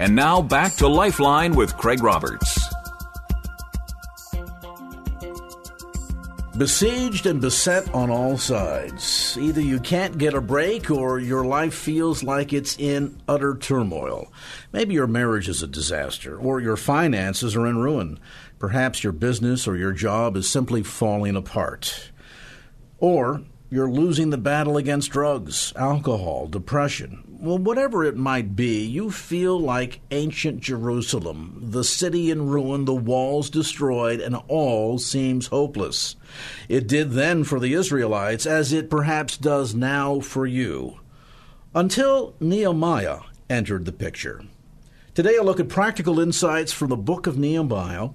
And now back to Lifeline with Craig Roberts. Besieged and beset on all sides. Either you can't get a break or your life feels like it's in utter turmoil. Maybe your marriage is a disaster or your finances are in ruin. Perhaps your business or your job is simply falling apart. Or you're losing the battle against drugs, alcohol, depression. Well, whatever it might be, you feel like ancient Jerusalem, the city in ruin, the walls destroyed, and all seems hopeless. It did then for the Israelites, as it perhaps does now for you. Until Nehemiah entered the picture. Today, a look at practical insights from the book of Nehemiah,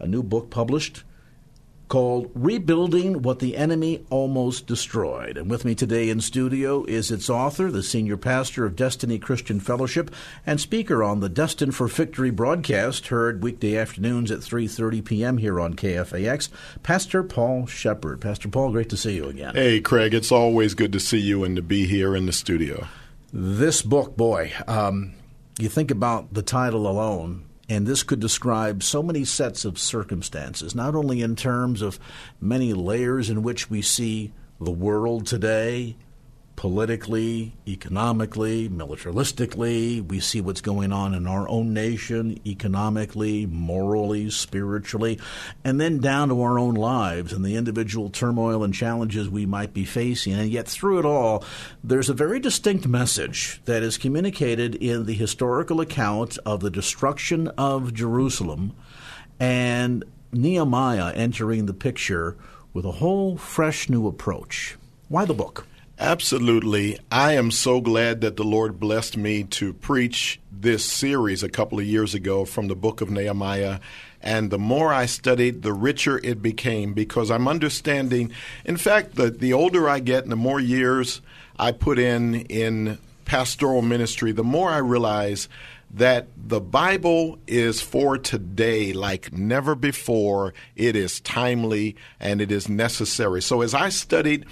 a new book published called Rebuilding What the Enemy Almost Destroyed. And with me today in studio is its author, the senior pastor of Destiny Christian Fellowship and speaker on the Destined for Victory broadcast heard weekday afternoons at 3:30 p.m. here on KFAX, Pastor Paul Sheppard. Pastor Paul, great to see you again. Hey, Craig, it's always good to see you and to be here in the studio. This book, boy, um, you think about the title alone, and this could describe so many sets of circumstances, not only in terms of many layers in which we see the world today, politically, economically, militaristically. We see what's going on in our own nation, economically, morally, spiritually, and then down to our own lives and the individual turmoil and challenges we might be facing. And yet, through it all, there's a very distinct message that is communicated in the historical account of the destruction of Jerusalem and Nehemiah entering the picture with a whole fresh new approach. Why the book? Absolutely. I am so glad that the Lord blessed me to preach this series a couple of years ago from the book of Nehemiah. And the more I studied, the richer it became because I'm understanding. In fact, the, the older I get and the more years I put in in pastoral ministry, the more I realize that the Bible is for today like never before. It is timely and it is necessary. So as I studied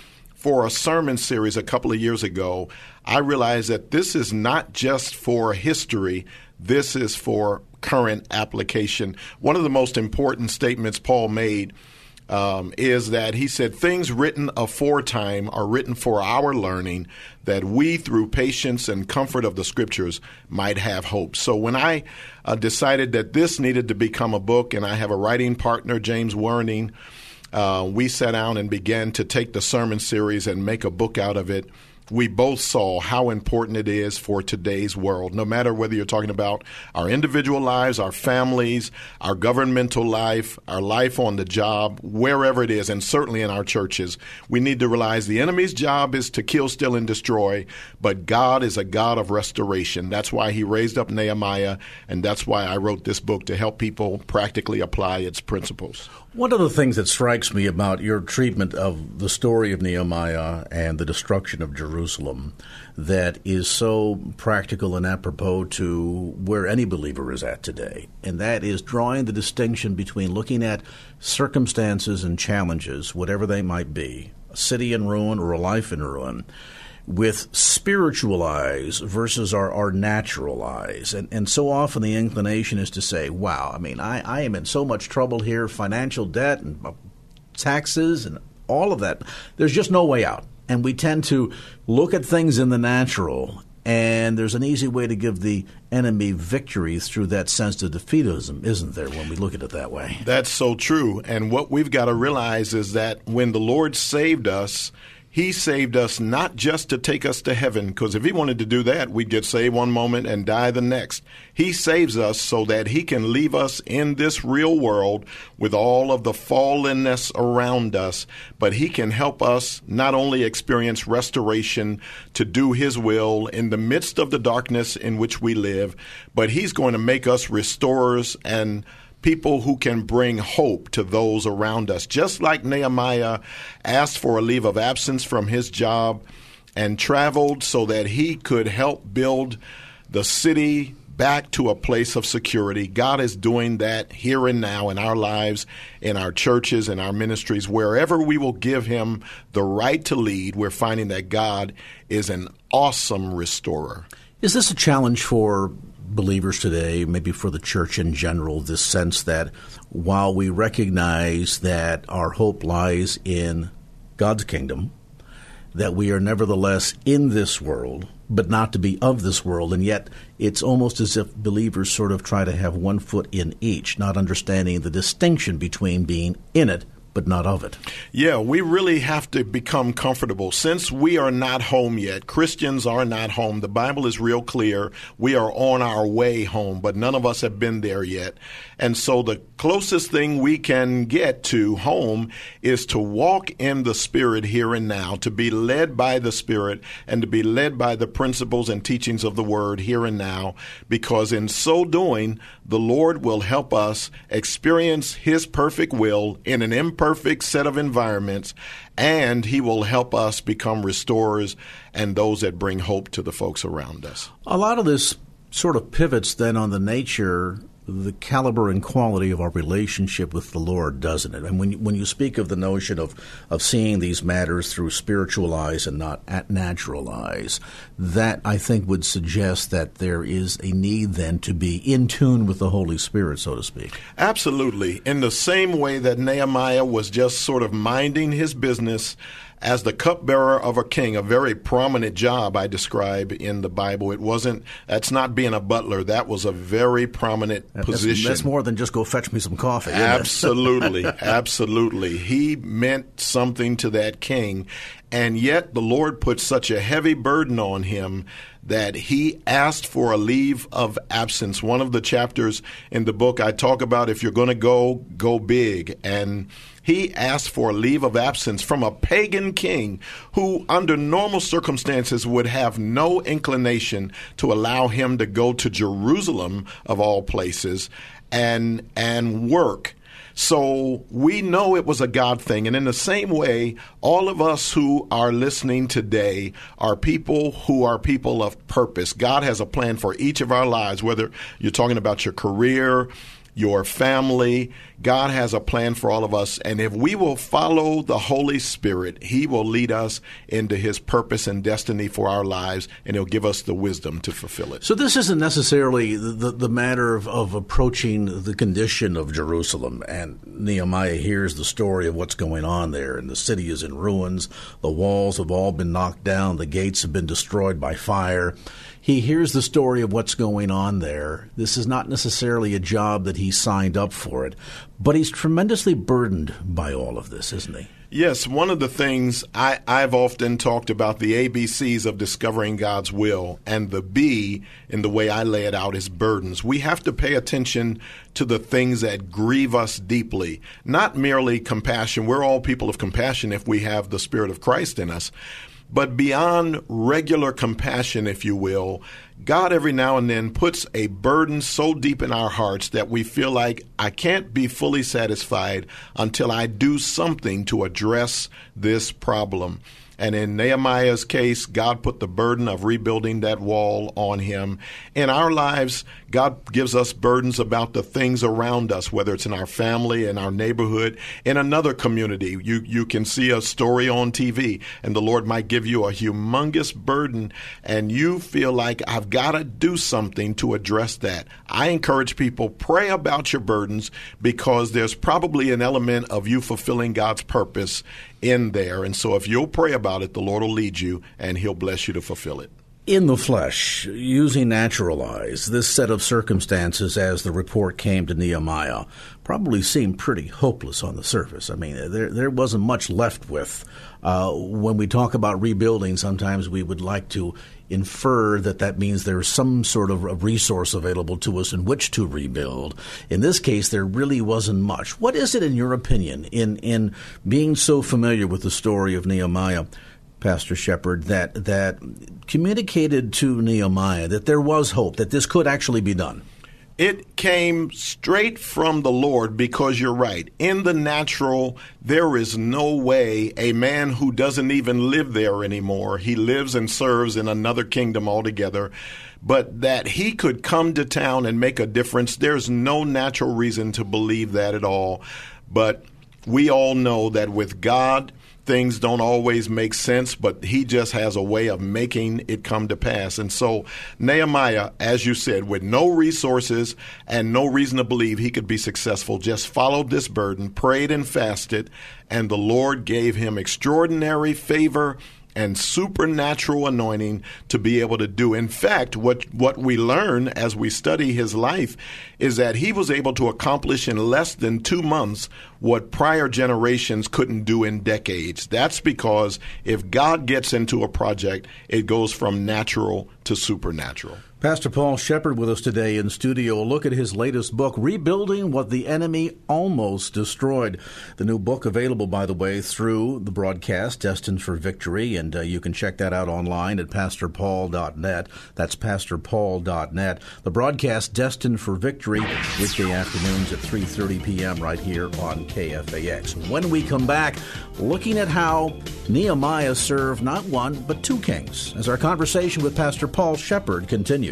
for a sermon series a couple of years ago, I realized that this is not just for history, this is for current application. One of the most important statements Paul made um, is that he said, Things written aforetime are written for our learning, that we, through patience and comfort of the scriptures, might have hope. So when I uh, decided that this needed to become a book, and I have a writing partner, James Werning, uh, we sat down and began to take the sermon series and make a book out of it we both saw how important it is for today's world, no matter whether you're talking about our individual lives, our families, our governmental life, our life on the job, wherever it is, and certainly in our churches. We need to realize the enemy's job is to kill, steal, and destroy, but God is a God of restoration. That's why he raised up Nehemiah, and that's why I wrote this book to help people practically apply its principles. One of the things that strikes me about your treatment of the story of Nehemiah and the destruction of Jerusalem that is so practical and apropos to where any believer is at today, and that is drawing the distinction between looking at circumstances and challenges, whatever they might be, a city in ruin or a life in ruin, with spiritual eyes versus our, our natural eyes. And, and so often the inclination is to say, wow, I mean, I, I am in so much trouble here, financial debt and uh, taxes and all of that. There's just no way out. And we tend to look at things in the natural, and there's an easy way to give the enemy victory through that sense of defeatism, isn't there, when we look at it that way? That's so true. And what we've got to realize is that when the Lord saved us, He saved us not just to take us to heaven, because if He wanted to do that, we'd get saved one moment and die the next. He saves us so that He can leave us in this real world with all of the fallenness around us, but He can help us not only experience restoration to do His will in the midst of the darkness in which we live, but He's going to make us restorers and people who can bring hope to those around us. Just like Nehemiah asked for a leave of absence from his job and traveled so that he could help build the city back to a place of security. God is doing that here and now in our lives, in our churches, in our ministries. Wherever we will give Him the right to lead, we're finding that God is an awesome restorer. Is this a challenge for believers today, maybe for the church in general, this sense that while we recognize that our hope lies in God's kingdom, that we are nevertheless in this world, but not to be of this world. And yet, it's almost as if believers sort of try to have one foot in each, not understanding the distinction between being in it but not of it. Yeah, we really have to become comfortable. Since we are not home yet, Christians are not home. The Bible is real clear. We are on our way home, but none of us have been there yet. And so the closest thing we can get to home is to walk in the Spirit here and now, to be led by the Spirit and to be led by the principles and teachings of the Word here and now, because in so doing, the Lord will help us experience His perfect will in an imperfect set of environments, and He will help us become restorers and those that bring hope to the folks around us. A lot of this sort of pivots then on the nature the caliber and quality of our relationship with the Lord, doesn't it? And when you, when you speak of the notion of of seeing these matters through spiritual eyes and not at natural eyes, that I think would suggest that there is a need then to be in tune with the Holy Spirit, so to speak. Absolutely. In the same way that Nehemiah was just sort of minding his business as the cupbearer of a king, a very prominent job I describe in the Bible. It wasn't, that's not being a butler. That was a very prominent That's- position. That's, more than just go fetch me some coffee. Absolutely, absolutely. He meant something to that king, and yet the Lord put such a heavy burden on him that he asked for a leave of absence. One of the chapters in the book I talk about if you're going to go, go big. And he asked for a leave of absence from a pagan king who, under normal circumstances, would have no inclination to allow him to go to Jerusalem, of all places, and, and work. So we know it was a God thing. And in the same way, all of us who are listening today are people who are people of purpose. God has a plan for each of our lives, whether you're talking about your career, your family. God has a plan for all of us. And if we will follow the Holy Spirit, He will lead us into His purpose and destiny for our lives, and He'll give us the wisdom to fulfill it. So this isn't necessarily the, the, matter of, of approaching the condition of Jerusalem. And Nehemiah hears the story of what's going on there, and the city is in ruins. The walls have all been knocked down. The gates have been destroyed by fire. He hears the story of what's going on there. This is not necessarily a job that he signed up for it, but he's tremendously burdened by all of this, isn't he? Yes, one of the things I, I've often talked about the ABCs of discovering God's will, and the B in the way I lay it out is burdens. We have to pay attention to the things that grieve us deeply, not merely compassion. We're all people of compassion if we have the Spirit of Christ in us. But beyond regular compassion, if you will, God every now and then puts a burden so deep in our hearts that we feel like I can't be fully satisfied until I do something to address this problem. And in Nehemiah's case, God put the burden of rebuilding that wall on him. In our lives, God gives us burdens about the things around us, whether it's in our family, in our neighborhood, in another community. You, you can see a story on TV, and the Lord might give you a humongous burden, and you feel like, I've got to do something to address that. I encourage people, pray about your burdens because there's probably an element of you fulfilling God's purpose in there. And so if you'll pray about it, the Lord will lead you and He'll bless you to fulfill it. in the flesh, using natural eyes, this set of circumstances as the report came to Nehemiah probably seemed pretty hopeless on the surface. I mean, there, there wasn't much left with. Uh, when we talk about rebuilding, sometimes we would like to infer that that means there's some sort of resource available to us in which to rebuild. In this case, there really wasn't much. What is it, in your opinion, in, in being so familiar with the story of Nehemiah? Pastor Sheppard, that that communicated to Nehemiah that there was hope, that this could actually be done. It came straight from the Lord because you're right. In the natural, there is no way a man who doesn't even live there anymore, he lives and serves in another kingdom altogether, but that he could come to town and make a difference, there's no natural reason to believe that at all. But we all know that with God, things don't always make sense, but he just has a way of making it come to pass. And so, Nehemiah, as you said, with no resources and no reason to believe he could be successful, just followed this burden, prayed and fasted, and the Lord gave him extraordinary favor and supernatural anointing to be able to do. In fact, what, what we learn as we study his life is that he was able to accomplish in less than two months what prior generations couldn't do in decades. That's because if God gets into a project, it goes from natural to supernatural. Pastor Paul Sheppard with us today in studio. A look at his latest book, Rebuilding What the Enemy Almost Destroyed. The new book available, by the way, through the broadcast, Destined for Victory, and uh, you can check that out online at pastorpaul.net. That's pastorpaul.net. The broadcast, Destined for Victory, weekday afternoons at 3.30 p.m. right here on KFAX. When we come back, looking at how Nehemiah served not one, but two kings, as our conversation with Pastor Paul Sheppard continues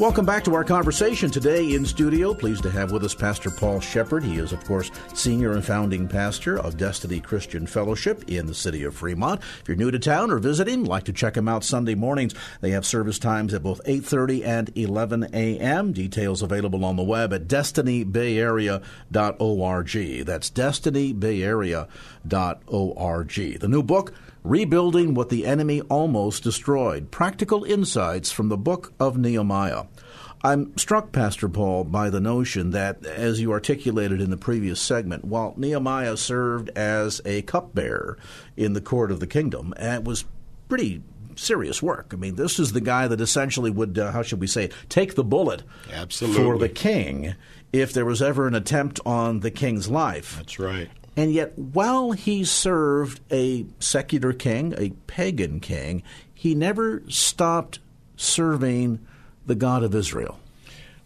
Welcome back to our conversation today in studio. Pleased to have with us Pastor Paul Sheppard. He is, of course, senior and founding pastor of Destiny Christian Fellowship in the city of Fremont. If you're new to town or visiting, like to check them out Sunday mornings. They have service times at both 8:30 and 11 a.m. Details available on the web at destinybayarea.org. That's destinybayarea.org. The new book Rebuilding What the Enemy Almost Destroyed Practical Insights from the Book of Nehemiah. I'm struck, Pastor Paul, by the notion that, as you articulated in the previous segment, while Nehemiah served as a cupbearer in the court of the kingdom, and it was pretty serious work. I mean, this is the guy that essentially would, uh, how should we say, take the bullet Absolutely. for the king if there was ever an attempt on the king's life. That's right. And yet, while he served a secular king, a pagan king, he never stopped serving the God of Israel.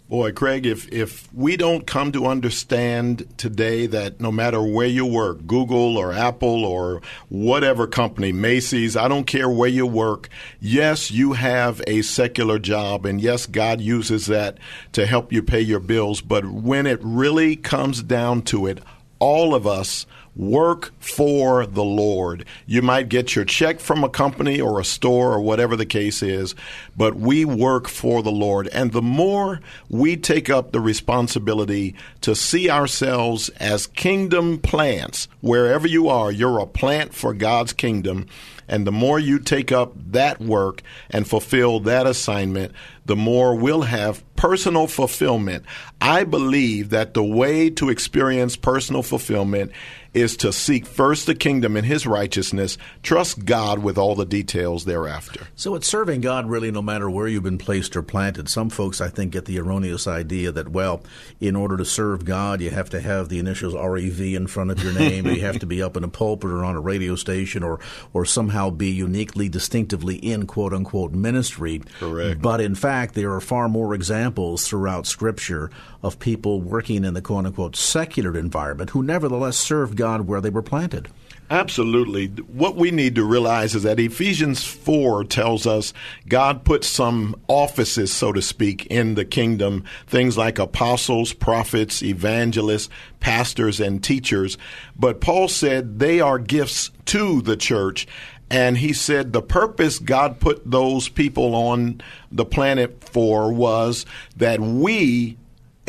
Boy, Craig, if, if we don't come to understand today that no matter where you work, Google or Apple or whatever company, Macy's, I don't care where you work, yes, you have a secular job, and yes, God uses that to help you pay your bills, but when it really comes down to it, all of us work for the Lord. You might get your check from a company or a store or whatever the case is, but we work for the Lord. And the more we take up the responsibility to see ourselves as kingdom plants, wherever you are, you're a plant for God's kingdom. And the more you take up that work and fulfill that assignment, the more we'll have personal fulfillment. I believe that the way to experience personal fulfillment is to seek first the kingdom and his righteousness, trust God with all the details thereafter. So it's serving God really no matter where you've been placed or planted. Some folks, I think, get the erroneous idea that, well, in order to serve God, you have to have the initials REV in front of your name, or you have to be up in a pulpit or on a radio station, or, or somehow be uniquely, distinctively in quote unquote ministry. Correct. But in fact, there are far more examples throughout Scripture of people working in the quote unquote secular environment who nevertheless served God where they were planted. Absolutely. What we need to realize is that Ephesians 4 tells us God put some offices, so to speak, in the kingdom, things like apostles, prophets, evangelists, pastors, and teachers. But Paul said they are gifts to the church. And he said the purpose God put those people on the planet for was that we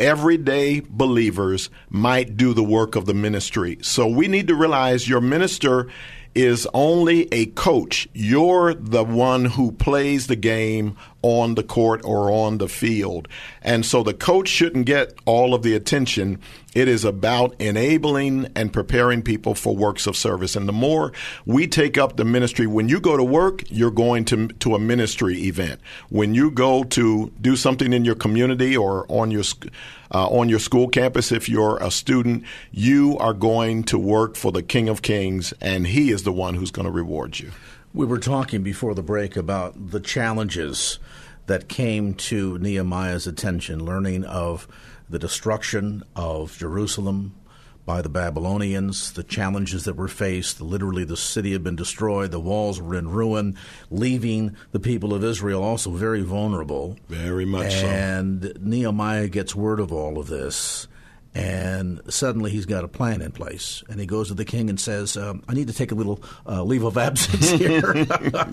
everyday believers might do the work of the ministry. So we need to realize your minister is only a coach. You're the one who plays the game on the court or on the field. And so the coach shouldn't get all of the attention. It is about enabling and preparing people for works of service. And the more we take up the ministry, when you go to work, you're going to, to a ministry event. When you go to do something in your community or on your uh, on your school campus, if you're a student, you are going to work for the King of Kings, and He is the one who's going to reward you. We were talking before the break about the challenges that came to Nehemiah's attention, learning of the destruction of Jerusalem by the Babylonians, the challenges that were faced. Literally, the city had been destroyed, the walls were in ruin, leaving the people of Israel also very vulnerable. Very much and so. And Nehemiah gets word of all of this. And suddenly he's got a plan in place. And he goes to the king and says, um, I need to take a little uh, leave of absence here.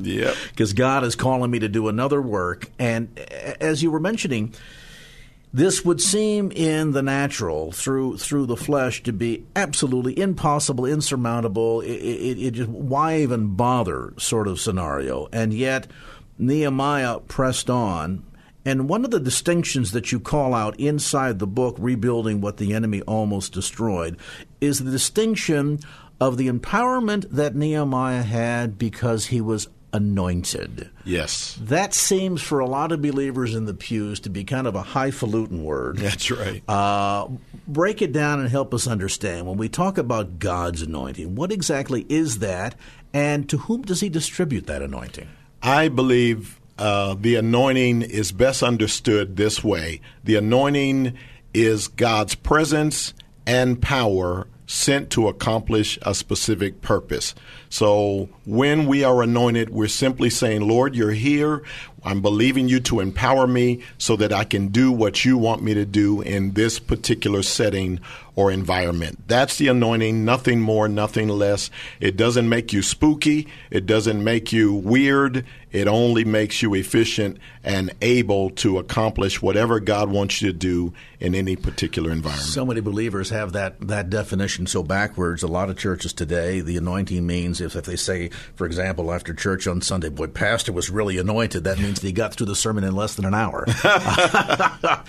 yep. Because God is calling me to do another work. And as you were mentioning, this would seem in the natural, through through the flesh, to be absolutely impossible, insurmountable. It, it, it just why even bother sort of scenario, and yet Nehemiah pressed on. And one of the distinctions that you call out inside the book, Rebuilding What the Enemy Almost Destroyed, is the distinction of the empowerment that Nehemiah had because he was anointed. Yes. That seems for a lot of believers in the pews to be kind of a highfalutin word. That's right. Uh, break it down and help us understand. When we talk about God's anointing, what exactly is that, and to whom does He distribute that anointing? I believe uh, the anointing is best understood this way the anointing is God's presence and power sent to accomplish a specific purpose. So when we are anointed, we're simply saying, Lord, you're here. I'm believing you to empower me so that I can do what you want me to do in this particular setting or environment. That's the anointing, nothing more, nothing less. It doesn't make you spooky, it doesn't make you weird. It only makes you efficient and able to accomplish whatever God wants you to do in any particular environment. So many believers have that, that definition so backwards. A lot of churches today, the anointing means if, if they say, for example, after church on Sunday, boy, pastor was really anointed, that means that he got through the sermon in less than an hour.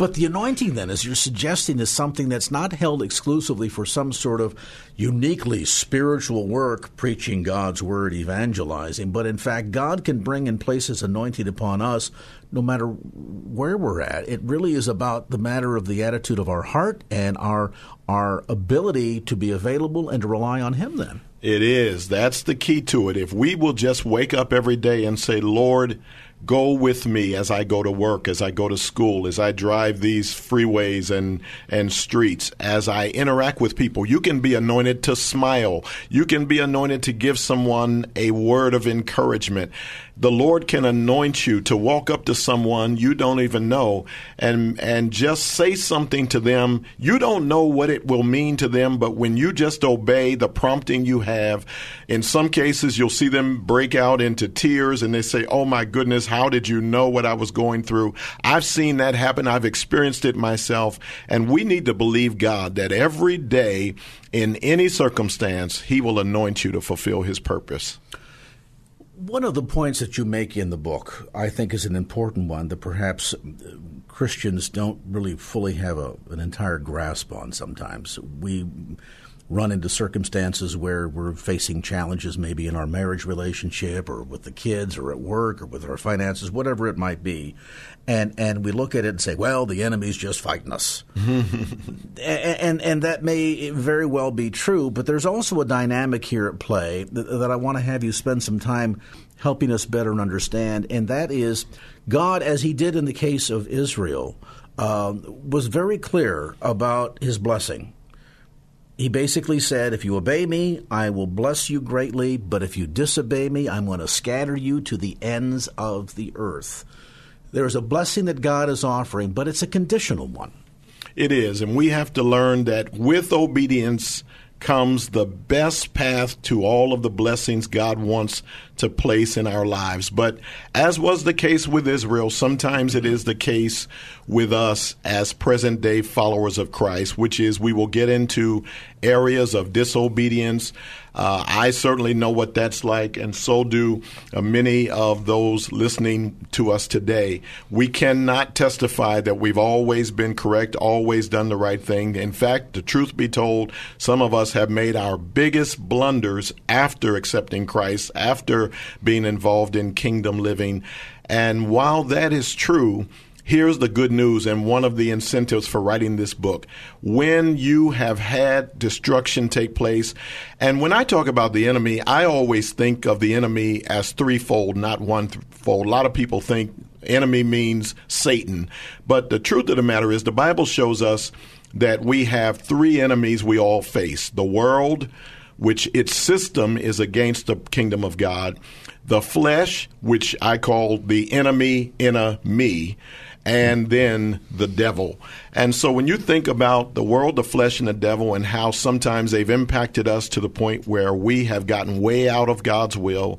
But the anointing, then, as you're suggesting, is something that's not held exclusively for some sort of uniquely spiritual work, preaching God's word, evangelizing, but in fact, God can bring and place His anointing upon us no matter where we're at. It really is about the matter of the attitude of our heart and our our ability to be available and to rely on Him. Then it is. That's the key to it. If we will just wake up every day and say, Lord go with me as I go to work, as I go to school, as I drive these freeways and, and streets, as I interact with people. You can be anointed to smile. You can be anointed to give someone a word of encouragement the Lord can anoint you to walk up to someone you don't even know and and just say something to them. You don't know what it will mean to them, but when you just obey the prompting you have, in some cases you'll see them break out into tears and they say, "Oh my goodness, how did you know what I was going through?" I've seen that happen. I've experienced it myself, and we need to believe God that every day in any circumstance he will anoint you to fulfill his purpose. One of the points that you make in the book, I think, is an important one that perhaps uh, Christians don't really fully have a, an entire grasp on sometimes. We run into circumstances where we're facing challenges maybe in our marriage relationship or with the kids or at work or with our finances, whatever it might be. And, and we look at it and say, well, the enemy's just fighting us. and, and, and, that may very well be true, but there's also a dynamic here at play that, that I want to have you spend some time helping us better understand, and that is God, as he did in the case of Israel, uh, was very clear about his blessing he basically said, If you obey me, I will bless you greatly, but if you disobey me, I'm going to scatter you to the ends of the earth. There is a blessing that God is offering, but it's a conditional one. It is, and we have to learn that with obedience comes the best path to all of the blessings God wants to place in our lives. But as was the case with Israel, sometimes it is the case with us as present day followers of Christ, which is we will get into areas of disobedience. Uh, I certainly know what that's like, and so do uh, many of those listening to us today. We cannot testify that we've always been correct, always done the right thing. In fact, the truth be told, some of us have made our biggest blunders after accepting Christ, after being involved in kingdom living. And while that is true, Here's the good news and one of the incentives for writing this book. When you have had destruction take place, and when I talk about the enemy, I always think of the enemy as threefold, not onefold. A lot of people think enemy means Satan. But the truth of the matter is, the Bible shows us that we have three enemies we all face the world, which its system is against the kingdom of God, the flesh, which I call the enemy in a me, and then the devil. And so when you think about the world, the flesh, and the devil, and how sometimes they've impacted us to the point where we have gotten way out of God's will,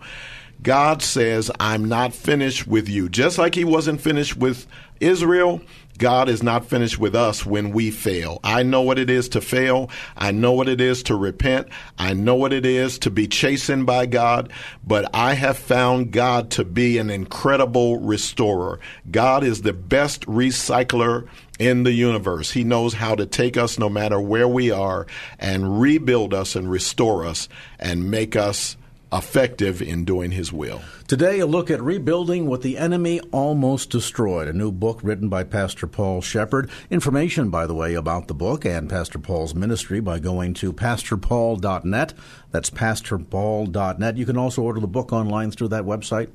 God says, I'm not finished with you. Just like He wasn't finished with Israel, God is not finished with us when we fail. I know what it is to fail. I know what it is to repent. I know what it is to be chastened by God, but I have found God to be an incredible restorer. God is the best recycler in the universe. He knows how to take us no matter where we are and rebuild us and restore us and make us effective in doing his will. Today, a look at rebuilding what the enemy almost destroyed. A new book written by Pastor Paul Sheppard. Information, by the way, about the book and Pastor Paul's ministry by going to pastorpaul.net. That's pastorpaul.net. You can also order the book online through that website.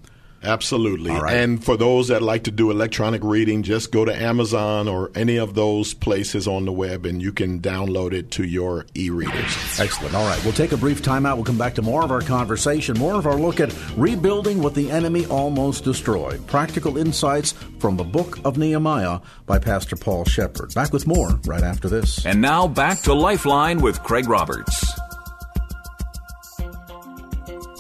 Absolutely. And for those that like to do electronic reading, just go to Amazon or any of those places on the web and you can download it to your e readers. Excellent. All right. We'll take a brief timeout. We'll come back to more of our conversation, more of our look at rebuilding what the enemy almost destroyed. Practical insights from the book of Nehemiah by Pastor Paul Sheppard. Back with more right after this. And now back to Lifeline with Craig Roberts.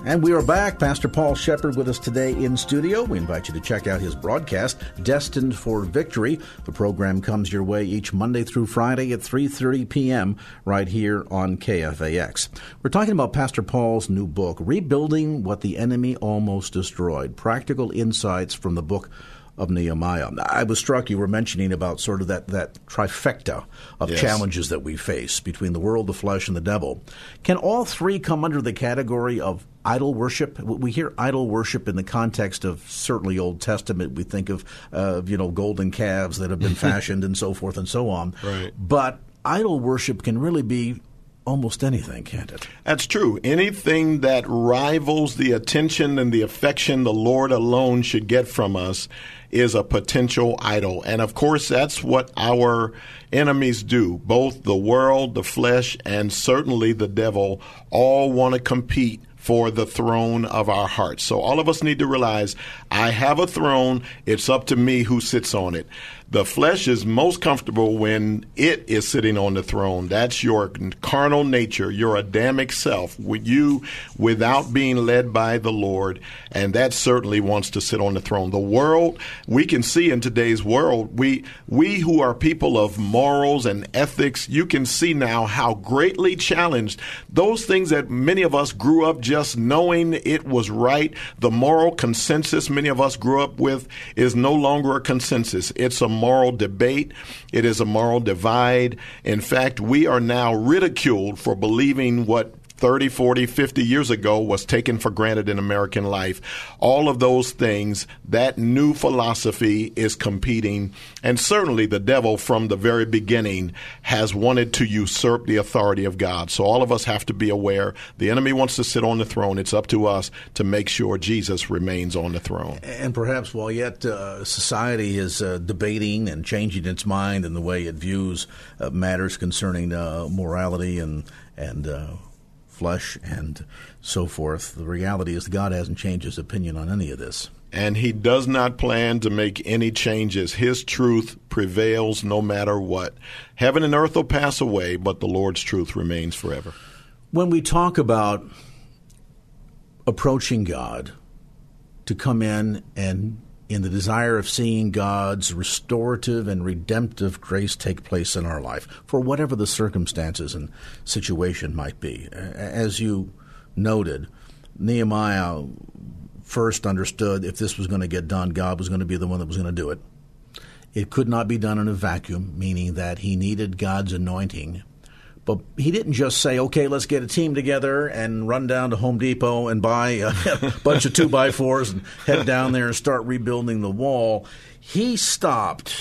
And we are back. Pastor Paul Sheppard with us today in studio. We invite you to check out his broadcast, Destined for Victory. The program comes your way each Monday through Friday at 3:30 p.m. right here on KFAX. We're talking about Pastor Paul's new book, Rebuilding What the Enemy Almost Destroyed: Practical Insights from the book of Nehemiah. I was struck you were mentioning about sort of that, that trifecta of yes. challenges that we face between the world, the flesh, and the devil. Can all three come under the category of idol worship. We hear idol worship in the context of certainly Old Testament. We think of uh, you know golden calves that have been fashioned and so forth and so on. Right. But idol worship can really be almost anything, can't it? That's true. Anything that rivals the attention and the affection the Lord alone should get from us is a potential idol. And of course, that's what our enemies do. Both the world, the flesh, and certainly the devil all want to compete for the throne of our hearts. So all of us need to realize I have a throne. It's up to me who sits on it. The flesh is most comfortable when it is sitting on the throne. That's your carnal nature, your Adamic self, you without being led by the Lord, and that certainly wants to sit on the throne. The world, we can see in today's world, we we who are people of morals and ethics, you can see now how greatly challenged those things that many of us grew up just knowing it was right, the moral consensus many of us grew up with is no longer a consensus. It's a moral debate. It is a moral divide. In fact, we are now ridiculed for believing what 30, 40, 50 years ago was taken for granted in American life. All of those things, that new philosophy is competing. And certainly the devil from the very beginning has wanted to usurp the authority of God. So all of us have to be aware the enemy wants to sit on the throne. It's up to us to make sure Jesus remains on the throne. And perhaps while yet uh, society is uh, debating and changing its mind in the way it views uh, matters concerning uh, morality and, and uh, flesh and so forth. The reality is God hasn't changed his opinion on any of this. And he does not plan to make any changes. His truth prevails no matter what. Heaven and earth will pass away, but the Lord's truth remains forever. When we talk about approaching God to come in and in the desire of seeing God's restorative and redemptive grace take place in our life, for whatever the circumstances and situation might be. As you noted, Nehemiah first understood if this was going to get done, God was going to be the one that was going to do it. It could not be done in a vacuum, meaning that he needed God's anointing but he didn't just say, okay, let's get a team together and run down to Home Depot and buy a bunch of two by fours and head down there and start rebuilding the wall. He stopped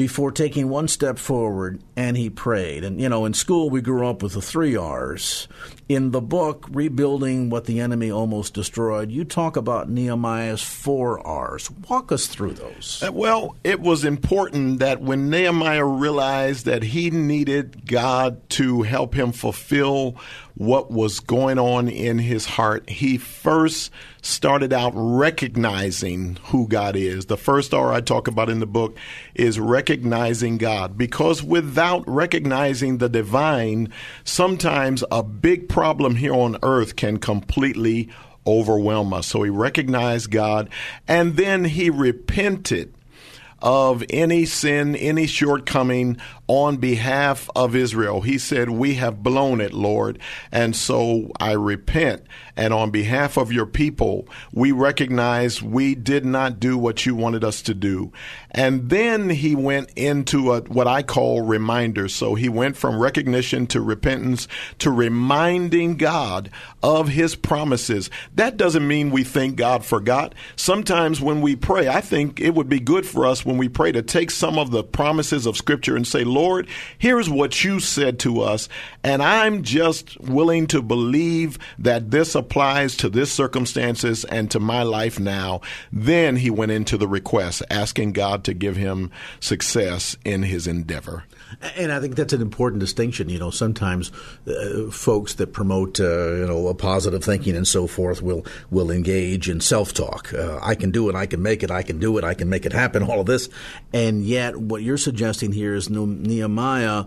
before taking one step forward and he prayed. And, you know, in school we grew up with the three R's in the book, Rebuilding What the Enemy Almost Destroyed, you talk about Nehemiah's four R's. Walk us through those. Uh, well, it was important that when Nehemiah realized that he needed God to help him fulfill what was going on in his heart, he first started out recognizing who God is. The first R I talk about in the book is recognizing God because without recognizing the divine, sometimes a big problem here on earth can completely overwhelm us. So he recognized God and then he repented of any sin, any shortcoming on behalf of Israel. He said, We have blown it, Lord. And so I repent. And on behalf of your people, we recognize we did not do what you wanted us to do. And then he went into a, what I call reminder. So he went from recognition to repentance to reminding God of his promises. That doesn't mean we think God forgot. Sometimes when we pray, I think it would be good for us when we pray to take some of the promises of Scripture and say, Lord, here's what you said to us, and I'm just willing to believe that this applies to this circumstances and to my life now. Then he went into the request, asking God to give him success in his endeavor. And I think that's an important distinction. You know, sometimes uh, folks that promote, uh, you know, a positive thinking and so forth will will engage in self talk. Uh, I can do it. I can make it. I can do it. I can make it happen. All of this, and yet what you're suggesting here is Nehemiah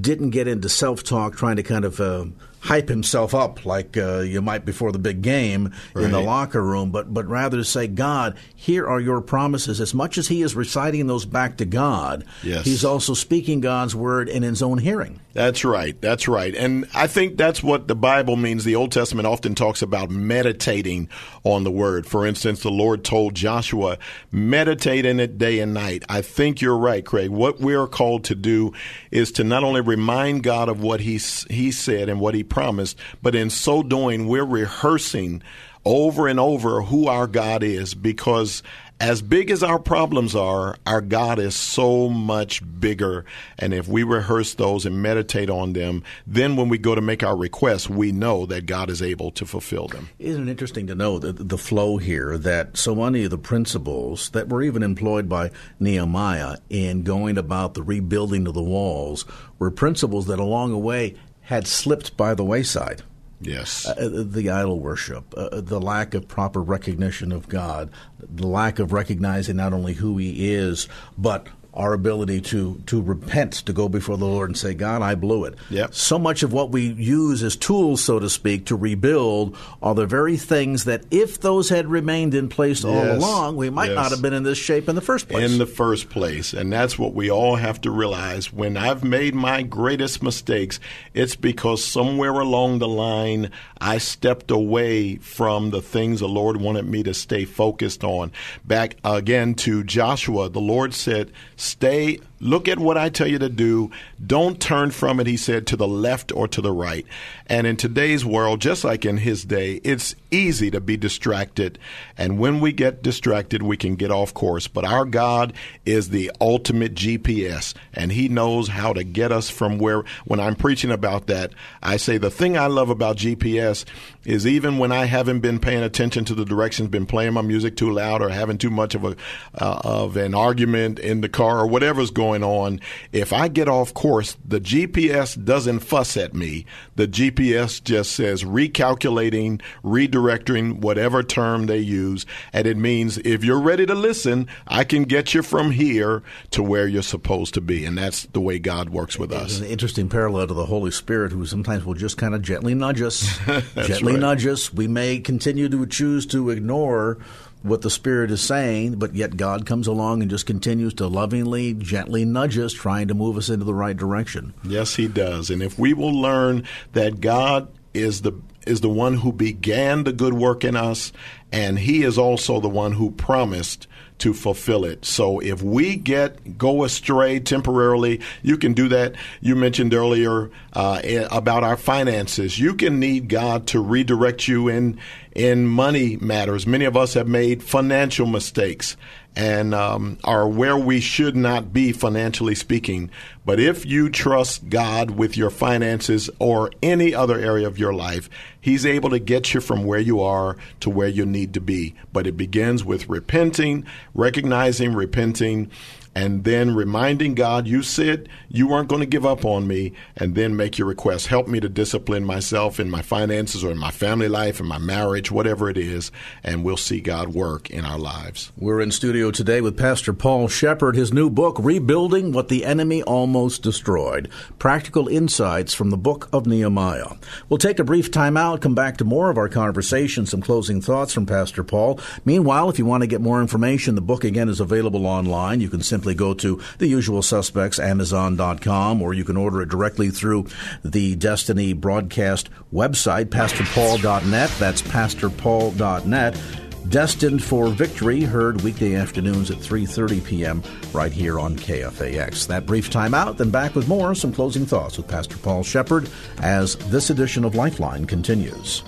didn't get into self talk, trying to kind of uh, hype himself up like uh, you might before the big game right. in the locker room, but but rather to say, God, here are your promises. As much as he is reciting those back to God, yes. he's also speaking God's word in his own hearing. That's right. That's right. And I think that's what the Bible means. The Old Testament often talks about meditating on the word. For instance, the Lord told Joshua, meditate in it day and night. I think you're right, Craig. What we are called to do is to not only remind God of what he, he said and what he promised, but in so doing, we're rehearsing over and over who our God is because as big as our problems are, our God is so much bigger. And if we rehearse those and meditate on them, then when we go to make our requests, we know that God is able to fulfill them. Isn't it interesting to know that the flow here that so many of the principles that were even employed by Nehemiah in going about the rebuilding of the walls were principles that along the way had slipped by the wayside. Yes. Uh, uh, the idol worship, uh, the lack of proper recognition of God, the lack of recognizing not only who He is, but our ability to to repent, to go before the Lord and say, God, I blew it. Yep. So much of what we use as tools, so to speak, to rebuild are the very things that if those had remained in place all along, we might yes. not have been in this shape in the first place. In the first place. And that's what we all have to realize. When I've made my greatest mistakes, it's because somewhere along the line I stepped away from the things the Lord wanted me to stay focused on. Back again to Joshua, the Lord said, Stay Look at what I tell you to do. Don't turn from it, he said, to the left or to the right. And in today's world, just like in his day, it's easy to be distracted. And when we get distracted, we can get off course. But our God is the ultimate GPS, and he knows how to get us from where, when I'm preaching about that, I say the thing I love about GPS is even when I haven't been paying attention to the directions, been playing my music too loud or having too much of a, uh, of an argument in the car or whatever's going on, if I get off course, the GPS doesn't fuss at me. The GPS just says recalculating, redirecting, whatever term they use. And it means if you're ready to listen, I can get you from here to where you're supposed to be. And that's the way God works with It's us. an interesting parallel to the Holy Spirit, who sometimes will just kind of gently nudge us. gently right. nudge us. We may continue to choose to ignore what the Spirit is saying, but yet God comes along and just continues to lovingly, gently nudge us, trying to move us into the right direction. Yes, he does. And if we will learn that God is the is the one who began the good work in us, and he is also the one who promised to fulfill it. So if we get go astray temporarily, you can do that. You mentioned earlier uh, about our finances. You can need God to redirect you in in money matters. Many of us have made financial mistakes and um, are where we should not be financially speaking. But if you trust God with your finances or any other area of your life, He's able to get you from where you are to where you need to be. But it begins with repenting, recognizing, repenting, and then reminding God, you said you weren't going to give up on me, and then make your request. Help me to discipline myself in my finances or in my family life, in my marriage, whatever it is, and we'll see God work in our lives. We're in studio today with Pastor Paul Sheppard. His new book, Rebuilding What the Enemy Almost Destroyed Practical Insights from the Book of Nehemiah. We'll take a brief time out, come back to more of our conversation, some closing thoughts from Pastor Paul. Meanwhile, if you want to get more information, the book again is available online. You can simply go to the usual suspects, Amazon.com, or you can order it directly through the Destiny broadcast website, PastorPaul.net. That's PastorPaul.net. Destined for Victory, heard weekday afternoons at 3:30 p.m. right here on KFAX. That brief time out, then back with more some closing thoughts with Pastor Paul Sheppard as this edition of Lifeline continues.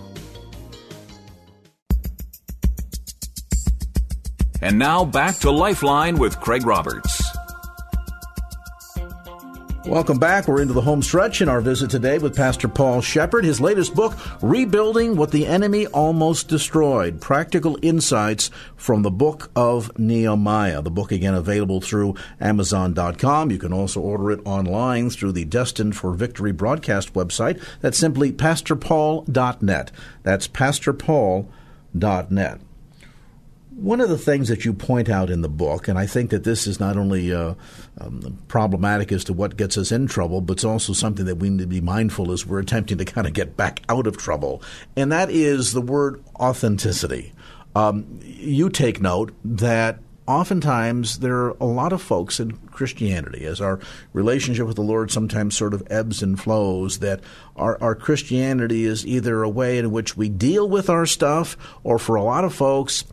And now back to Lifeline with Craig Roberts. Welcome back. We're into the home stretch in our visit today with Pastor Paul Sheppard. His latest book, Rebuilding What the Enemy Almost Destroyed Practical Insights from the Book of Nehemiah. The book, again, available through Amazon.com. You can also order it online through the Destined for Victory broadcast website. That's simply PastorPaul.net. That's PastorPaul.net. One of the things that you point out in the book, and I think that this is not only uh, um, problematic as to what gets us in trouble, but it's also something that we need to be mindful as we're attempting to kind of get back out of trouble, and that is the word authenticity. Um, you take note that oftentimes there are a lot of folks in Christianity, as our relationship with the Lord sometimes sort of ebbs and flows, that our, our Christianity is either a way in which we deal with our stuff, or for a lot of folks,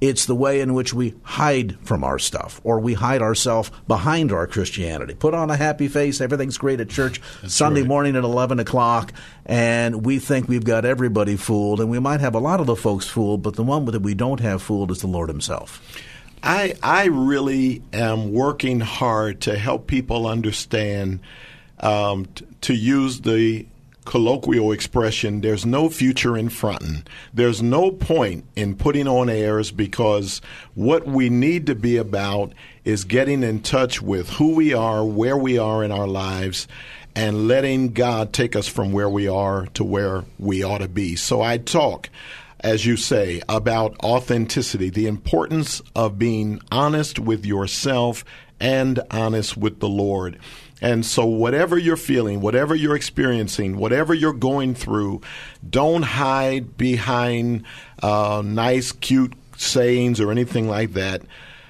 it's the way in which we hide from our stuff, or we hide ourselves behind our Christianity. Put on a happy face, everything's great at church, Sunday right. morning at 11 o'clock, and we think we've got everybody fooled, and we might have a lot of the folks fooled, but the one that we don't have fooled is the Lord Himself. I I really am working hard to help people understand um, t- to use the colloquial expression there's no future in fronting there's no point in putting on airs because what we need to be about is getting in touch with who we are where we are in our lives and letting God take us from where we are to where we ought to be so I talk as you say, about authenticity, the importance of being honest with yourself and honest with the Lord. And so, whatever you're feeling, whatever you're experiencing, whatever you're going through, don't hide behind uh, nice, cute sayings or anything like that.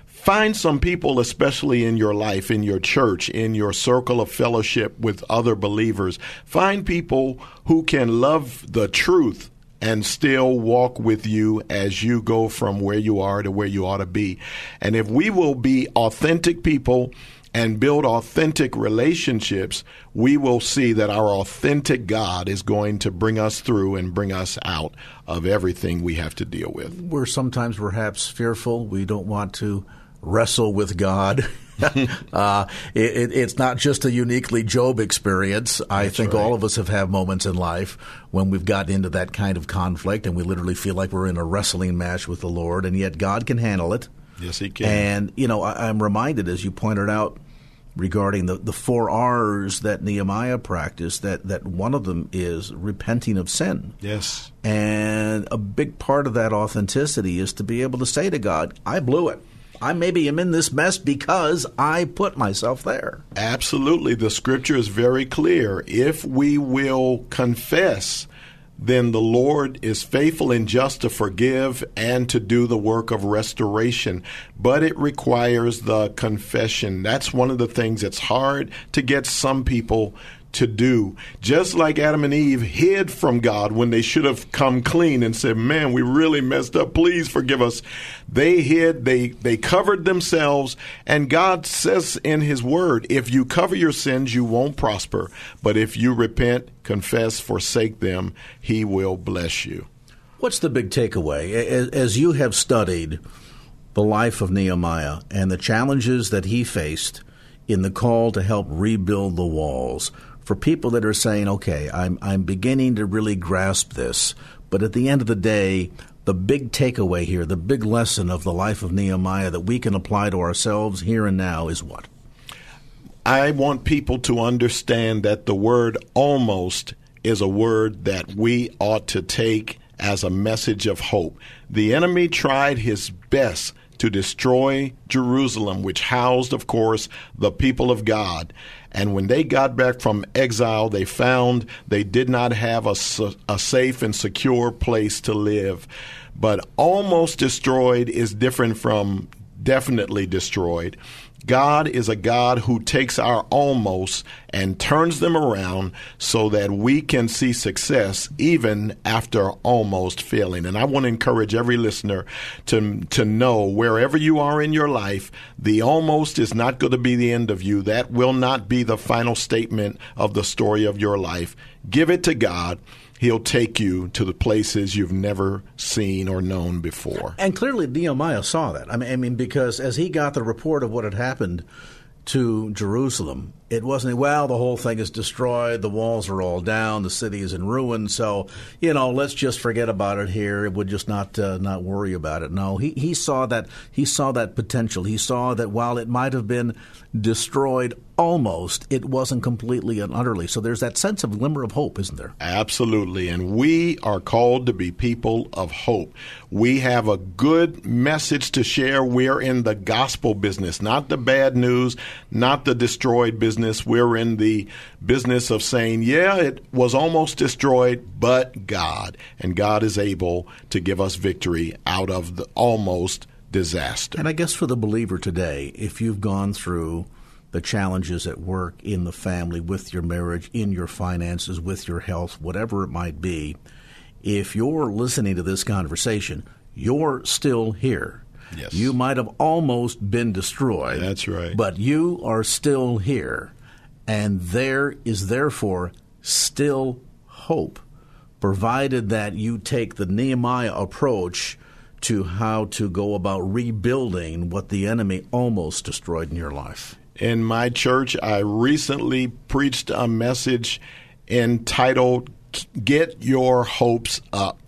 Find some people, especially in your life, in your church, in your circle of fellowship with other believers. Find people who can love the truth and still walk with you as you go from where you are to where you ought to be. And if we will be authentic people and build authentic relationships, we will see that our authentic God is going to bring us through and bring us out of everything we have to deal with. We're sometimes perhaps fearful. We don't want to wrestle with God. uh, it, it, it's not just a uniquely Job experience. I think right. all of us have had moments in life when we've gotten into that kind of conflict and we literally feel like we're in a wrestling match with the Lord, and yet God can handle it. Yes, He can. And, you know, I, I'm reminded, as you pointed out regarding the, the four R's that Nehemiah practiced, that, that one of them is repenting of sin. Yes. And a big part of that authenticity is to be able to say to God, I blew it. I maybe am in this mess because I put myself there. Absolutely. The scripture is very clear. If we will confess, then the Lord is faithful and just to forgive and to do the work of restoration. But it requires the confession. That's one of the things that's hard to get some people to do. Just like Adam and Eve hid from God when they should have come clean and said, "Man, we really messed up. Please forgive us." They hid, they they covered themselves, and God says in his word, "If you cover your sins, you won't prosper, but if you repent, confess, forsake them, he will bless you." What's the big takeaway as you have studied the life of Nehemiah and the challenges that he faced in the call to help rebuild the walls? For people that are saying, okay, I'm, I'm beginning to really grasp this, but at the end of the day, the big takeaway here, the big lesson of the life of Nehemiah that we can apply to ourselves here and now is what? I want people to understand that the word almost is a word that we ought to take as a message of hope. The enemy tried his best to destroy Jerusalem, which housed, of course, the people of God. And when they got back from exile, they found they did not have a, a safe and secure place to live. But almost destroyed is different from definitely destroyed. God is a God who takes our almost and turns them around so that we can see success even after almost failing. And I want to encourage every listener to, to know wherever you are in your life, the almost is not going to be the end of you. That will not be the final statement of the story of your life. Give it to God He'll take you to the places you've never seen or known before. And clearly, Nehemiah saw that. I mean, I mean, because as he got the report of what had happened to Jerusalem, it wasn't well the whole thing is destroyed the walls are all down the city is in ruin so you know let's just forget about it here it would just not uh, not worry about it. No he he saw that he saw that potential. He saw that while it might have been destroyed almost it wasn't completely and utterly. So there's that sense of glimmer of hope isn't there? Absolutely and we are called to be people of hope. We have a good message to share. We're in the gospel business not the bad news not the destroyed business business. We're in the business of saying, yeah, it was almost destroyed, but God. And God is able to give us victory out of the almost disaster. And I guess for the believer today, if you've gone through the challenges at work, in the family, with your marriage, in your finances, with your health, whatever it might be, if you're listening to this conversation, you're still here. Yes. You might have almost been destroyed. That's right. But you are still here. And there is therefore still hope, provided that you take the Nehemiah approach to how to go about rebuilding what the enemy almost destroyed in your life. In my church, I recently preached a message entitled Get Your Hopes Up.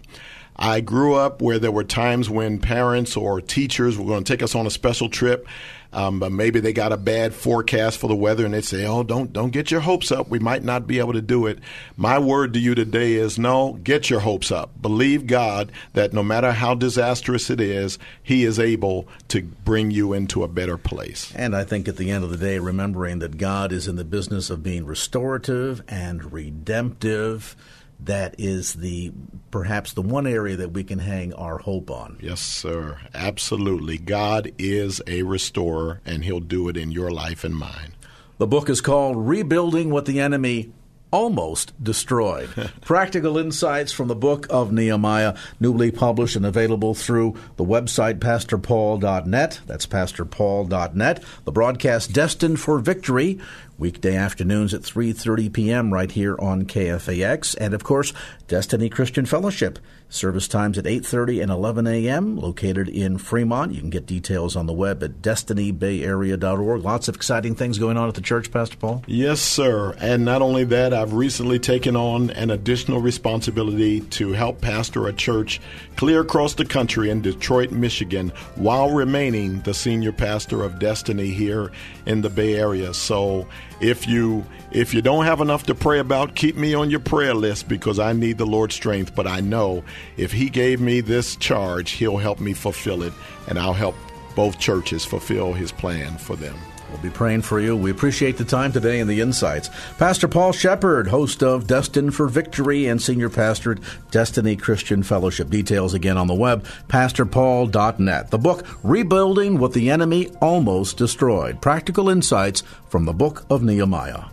I grew up where there were times when parents or teachers were going to take us on a special trip. Um, but maybe they got a bad forecast for the weather and they say, "Oh, don't don't get your hopes up. We might not be able to do it." My word to you today is no, get your hopes up. Believe God that no matter how disastrous it is, he is able to bring you into a better place. And I think at the end of the day remembering that God is in the business of being restorative and redemptive that is the perhaps the one area that we can hang our hope on. Yes, sir. Absolutely. God is a restorer and he'll do it in your life and mine. The book is called Rebuilding What the Enemy almost destroyed. Practical insights from the book of Nehemiah, newly published and available through the website pastorpaul.net. That's pastorpaul.net. The broadcast Destined for Victory weekday afternoons at 3:30 p.m. right here on KFAX, and of course, Destiny Christian Fellowship. Service times at 8:30 and 11 a.m. located in Fremont. You can get details on the web at destinybayarea.org. Lots of exciting things going on at the church, Pastor Paul. Yes, sir. And not only that, I've recently taken on an additional responsibility to help pastor a church clear across the country in Detroit, Michigan, while remaining the senior pastor of Destiny here in the Bay Area. So, if you if you don't have enough to pray about, keep me on your prayer list because I need the Lord's strength. But I know if He gave me this charge, He'll help me fulfill it, and I'll help both churches fulfill His plan for them. We'll be praying for you. We appreciate the time today and the insights. Pastor Paul Sheppard, host of Destined for Victory and senior pastor at Destiny Christian Fellowship. Details again on the web, pastorpaul.net. The book, Rebuilding What the Enemy Almost Destroyed. Practical insights from the book of Nehemiah.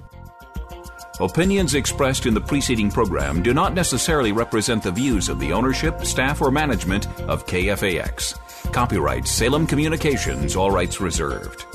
Opinions expressed in the preceding program do not necessarily represent the views of the ownership, staff, or management of KFAX. Copyright Salem Communications, all rights reserved.